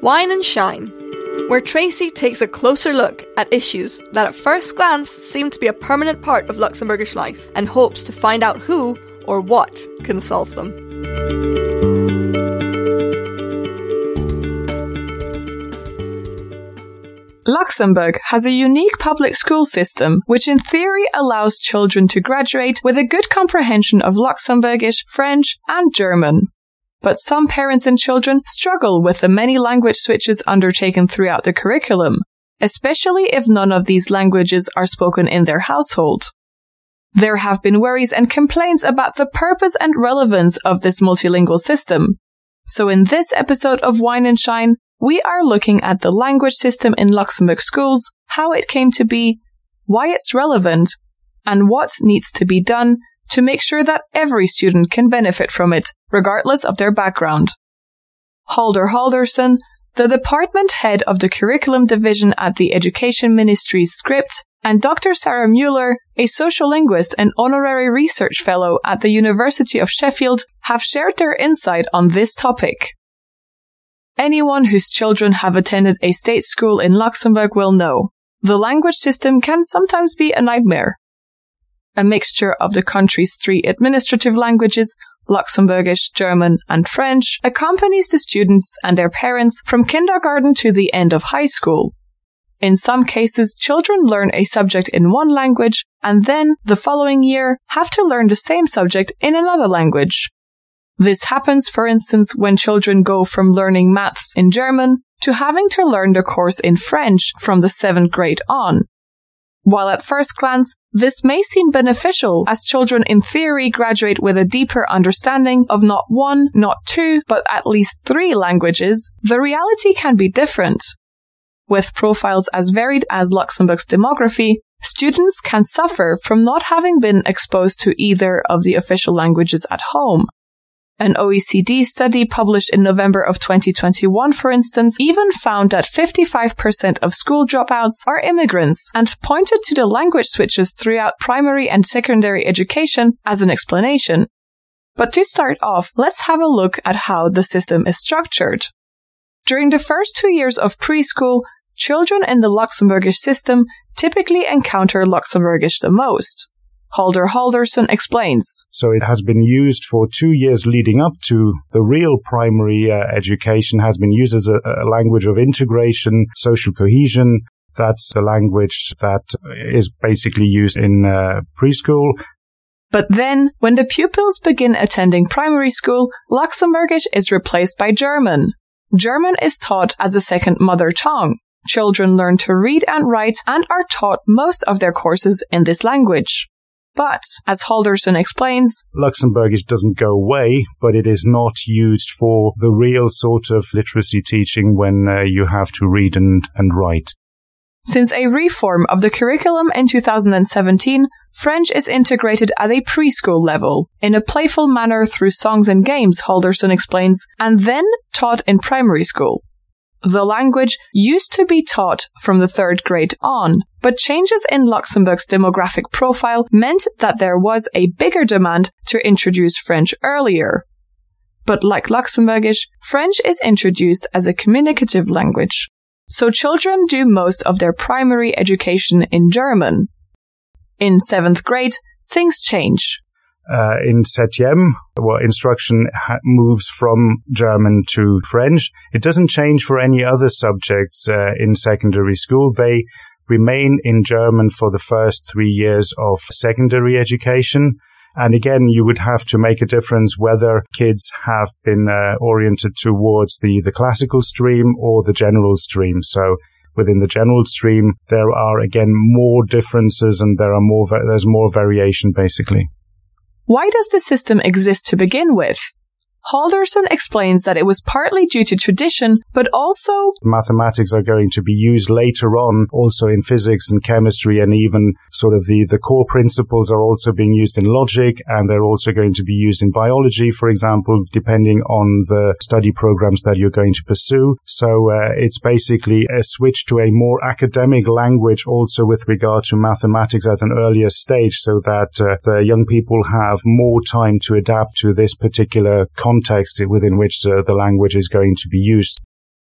Whine and Shine, where Tracy takes a closer look at issues that at first glance seem to be a permanent part of Luxembourgish life and hopes to find out who or what can solve them. Luxembourg has a unique public school system which in theory allows children to graduate with a good comprehension of Luxembourgish, French, and German. But some parents and children struggle with the many language switches undertaken throughout the curriculum, especially if none of these languages are spoken in their household. There have been worries and complaints about the purpose and relevance of this multilingual system. So in this episode of Whine and Shine, we are looking at the language system in Luxembourg schools, how it came to be, why it's relevant, and what needs to be done to make sure that every student can benefit from it, regardless of their background. Halder Halderson, the department head of the curriculum division at the Education Ministry's script, and Dr. Sarah Mueller, a social linguist and honorary research fellow at the University of Sheffield, have shared their insight on this topic. Anyone whose children have attended a state school in Luxembourg will know the language system can sometimes be a nightmare a mixture of the country's three administrative languages, Luxembourgish, German, and French, accompanies the students and their parents from kindergarten to the end of high school. In some cases, children learn a subject in one language and then, the following year, have to learn the same subject in another language. This happens, for instance, when children go from learning maths in German to having to learn the course in French from the seventh grade on, while at first glance, this may seem beneficial as children in theory graduate with a deeper understanding of not one, not two, but at least three languages, the reality can be different. With profiles as varied as Luxembourg's demography, students can suffer from not having been exposed to either of the official languages at home. An OECD study published in November of 2021, for instance, even found that 55% of school dropouts are immigrants and pointed to the language switches throughout primary and secondary education as an explanation. But to start off, let's have a look at how the system is structured. During the first two years of preschool, children in the Luxembourgish system typically encounter Luxembourgish the most. Halder Halderson explains. So it has been used for two years leading up to the real primary uh, education has been used as a, a language of integration, social cohesion. That's the language that is basically used in uh, preschool. But then, when the pupils begin attending primary school, Luxembourgish is replaced by German. German is taught as a second mother tongue. Children learn to read and write and are taught most of their courses in this language. But, as Halderson explains, Luxembourgish doesn't go away, but it is not used for the real sort of literacy teaching when uh, you have to read and, and write. Since a reform of the curriculum in 2017, French is integrated at a preschool level, in a playful manner through songs and games, Halderson explains, and then taught in primary school. The language used to be taught from the third grade on, but changes in Luxembourg's demographic profile meant that there was a bigger demand to introduce French earlier. But like Luxembourgish, French is introduced as a communicative language. So children do most of their primary education in German. In seventh grade, things change uh, in septième, where instruction ha- moves from German to French. It doesn't change for any other subjects uh, in secondary school. They remain in German for the first three years of secondary education. And again, you would have to make a difference whether kids have been uh, oriented towards the, the classical stream or the general stream. So within the general stream, there are again more differences and there are more, there's more variation basically. Why does the system exist to begin with? Halderson explains that it was partly due to tradition, but also mathematics are going to be used later on also in physics and chemistry and even sort of the, the core principles are also being used in logic and they're also going to be used in biology, for example, depending on the study programs that you're going to pursue. So uh, it's basically a switch to a more academic language also with regard to mathematics at an earlier stage so that uh, the young people have more time to adapt to this particular context context within which the, the language is going to be used.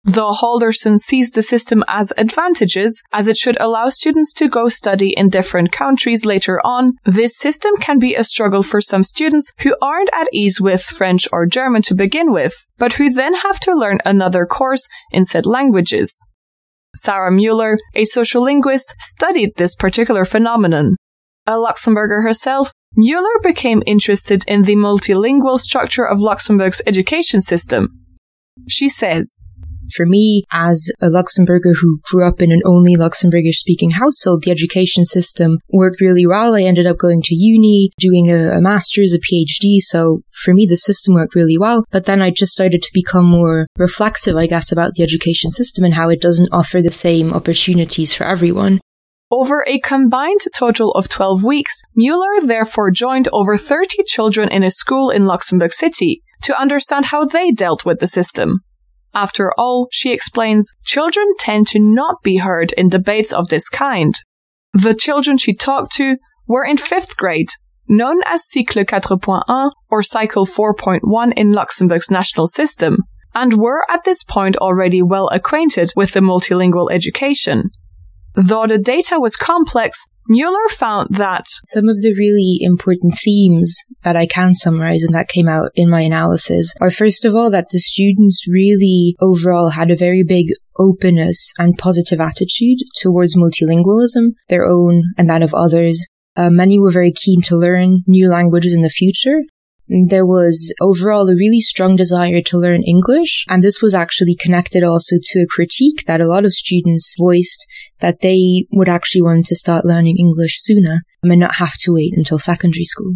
Though Halldorson sees the system as advantages, as it should allow students to go study in different countries later on, this system can be a struggle for some students who aren't at ease with French or German to begin with, but who then have to learn another course in said languages. Sarah Mueller, a social linguist, studied this particular phenomenon. A Luxembourger herself, Mueller became interested in the multilingual structure of Luxembourg's education system. She says, for me, as a Luxembourger who grew up in an only Luxembourgish speaking household, the education system worked really well. I ended up going to uni, doing a, a master's, a PhD. So for me, the system worked really well. But then I just started to become more reflexive, I guess, about the education system and how it doesn't offer the same opportunities for everyone. Over a combined total of 12 weeks, Mueller therefore joined over 30 children in a school in Luxembourg City to understand how they dealt with the system. After all, she explains, children tend to not be heard in debates of this kind. The children she talked to were in fifth grade, known as Cycle 4.1 or Cycle 4.1 in Luxembourg's national system, and were at this point already well acquainted with the multilingual education. Though the data was complex, Mueller found that some of the really important themes that I can summarize and that came out in my analysis are first of all that the students really overall had a very big openness and positive attitude towards multilingualism, their own and that of others. Uh, many were very keen to learn new languages in the future, there was overall a really strong desire to learn English. And this was actually connected also to a critique that a lot of students voiced that they would actually want to start learning English sooner and not have to wait until secondary school.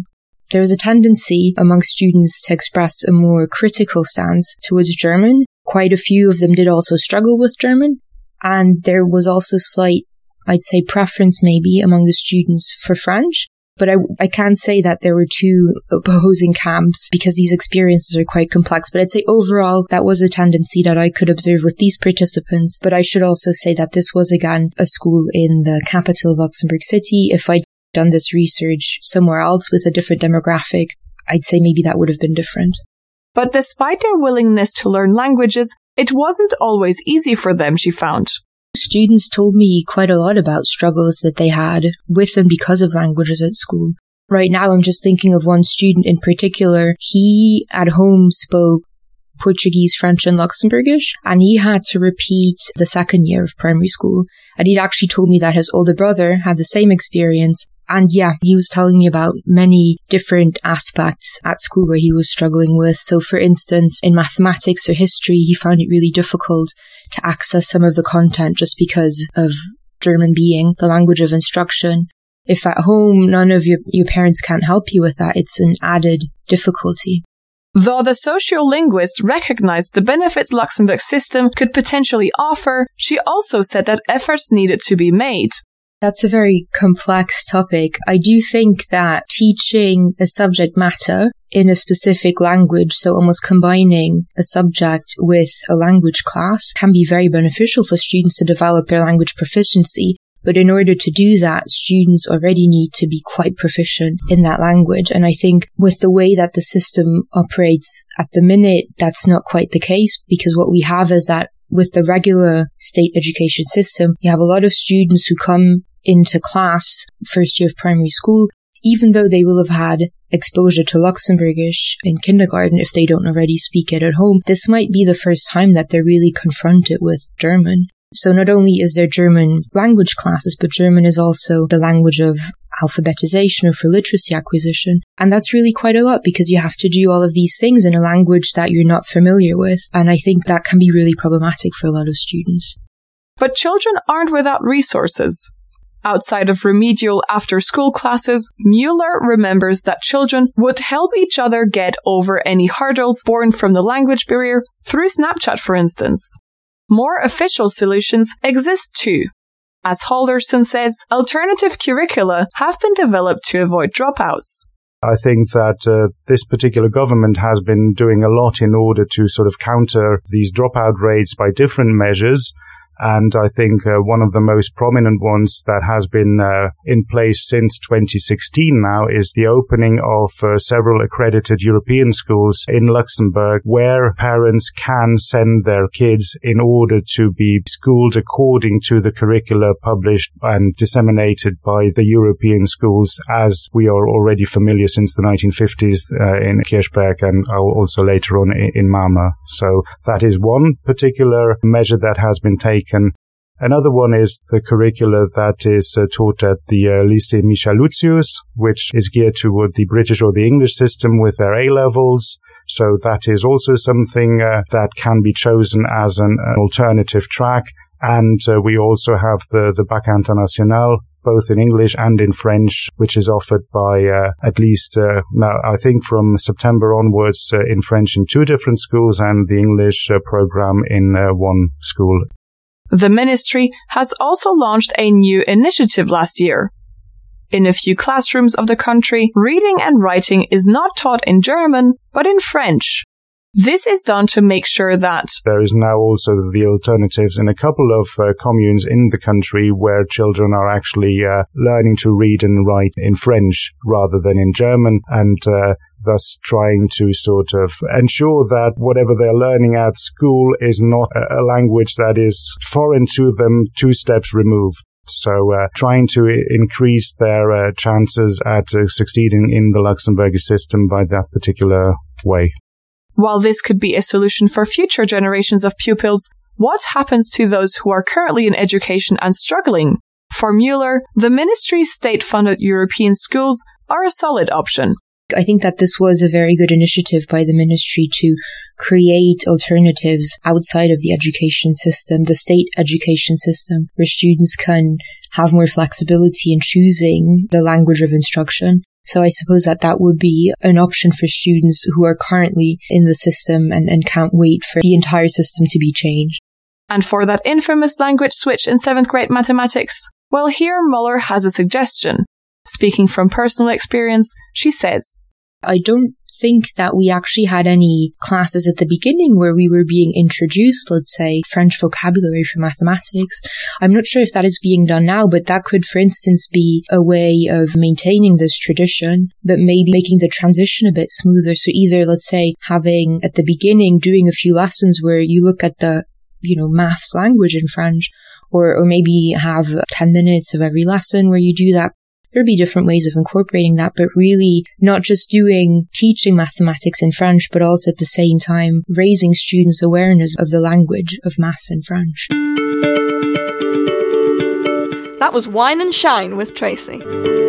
There was a tendency among students to express a more critical stance towards German. Quite a few of them did also struggle with German. And there was also slight, I'd say, preference maybe among the students for French. But I, I can't say that there were two opposing camps because these experiences are quite complex. But I'd say overall, that was a tendency that I could observe with these participants. But I should also say that this was again a school in the capital of Luxembourg City. If I'd done this research somewhere else with a different demographic, I'd say maybe that would have been different. But despite their willingness to learn languages, it wasn't always easy for them, she found. Students told me quite a lot about struggles that they had with and because of languages at school. Right now, I'm just thinking of one student in particular. He at home spoke Portuguese, French, and Luxembourgish, and he had to repeat the second year of primary school. And he'd actually told me that his older brother had the same experience. And yeah, he was telling me about many different aspects at school where he was struggling with. So, for instance, in mathematics or history, he found it really difficult to access some of the content just because of German being the language of instruction. If at home none of your, your parents can't help you with that, it's an added difficulty. Though the sociolinguist recognized the benefits Luxembourg's system could potentially offer, she also said that efforts needed to be made. That's a very complex topic. I do think that teaching a subject matter in a specific language, so almost combining a subject with a language class can be very beneficial for students to develop their language proficiency. But in order to do that, students already need to be quite proficient in that language. And I think with the way that the system operates at the minute, that's not quite the case because what we have is that with the regular state education system, you have a lot of students who come into class first year of primary school even though they will have had exposure to Luxembourgish in kindergarten if they don't already speak it at home, this might be the first time that they're really confronted with German. So not only is there German language classes, but German is also the language of alphabetization or for literacy acquisition. And that's really quite a lot because you have to do all of these things in a language that you're not familiar with. And I think that can be really problematic for a lot of students. But children aren't without resources. Outside of remedial after school classes, Mueller remembers that children would help each other get over any hurdles born from the language barrier through Snapchat, for instance. More official solutions exist too. As Halldorson says, alternative curricula have been developed to avoid dropouts. I think that uh, this particular government has been doing a lot in order to sort of counter these dropout rates by different measures. And I think uh, one of the most prominent ones that has been uh, in place since 2016 now is the opening of uh, several accredited European schools in Luxembourg where parents can send their kids in order to be schooled according to the curricula published and disseminated by the European schools as we are already familiar since the 1950s uh, in Kirchberg and also later on in, Mamer. So that is one particular measure that has been taken. And another one is the curricula that is uh, taught at the uh, Lycée Michel Lucius, which is geared toward the British or the English system with their A levels. So that is also something uh, that can be chosen as an, an alternative track. And uh, we also have the, the Bac International, both in English and in French, which is offered by uh, at least uh, now, I think from September onwards uh, in French in two different schools and the English uh, program in uh, one school. The ministry has also launched a new initiative last year. In a few classrooms of the country, reading and writing is not taught in German, but in French. This is done to make sure that there is now also the alternatives in a couple of uh, communes in the country where children are actually uh, learning to read and write in French rather than in German and uh, thus trying to sort of ensure that whatever they're learning at school is not a language that is foreign to them two steps removed. So, uh, trying to increase their uh, chances at uh, succeeding in the Luxembourgish system by that particular way. While this could be a solution for future generations of pupils, what happens to those who are currently in education and struggling? For Mueller, the ministry's state funded European schools are a solid option. I think that this was a very good initiative by the ministry to create alternatives outside of the education system, the state education system, where students can have more flexibility in choosing the language of instruction so I suppose that that would be an option for students who are currently in the system and, and can't wait for the entire system to be changed. And for that infamous language switch in seventh grade mathematics, well, here Muller has a suggestion. Speaking from personal experience, she says, I don't think that we actually had any classes at the beginning where we were being introduced, let's say, French vocabulary for mathematics. I'm not sure if that is being done now, but that could, for instance, be a way of maintaining this tradition, but maybe making the transition a bit smoother. So either, let's say, having at the beginning doing a few lessons where you look at the you know, maths language in French, or, or maybe have 10 minutes of every lesson where you do that there'd be different ways of incorporating that, but really not just doing teaching mathematics in French, but also at the same time raising students' awareness of the language of maths in French. That was Whine and Shine with Tracy.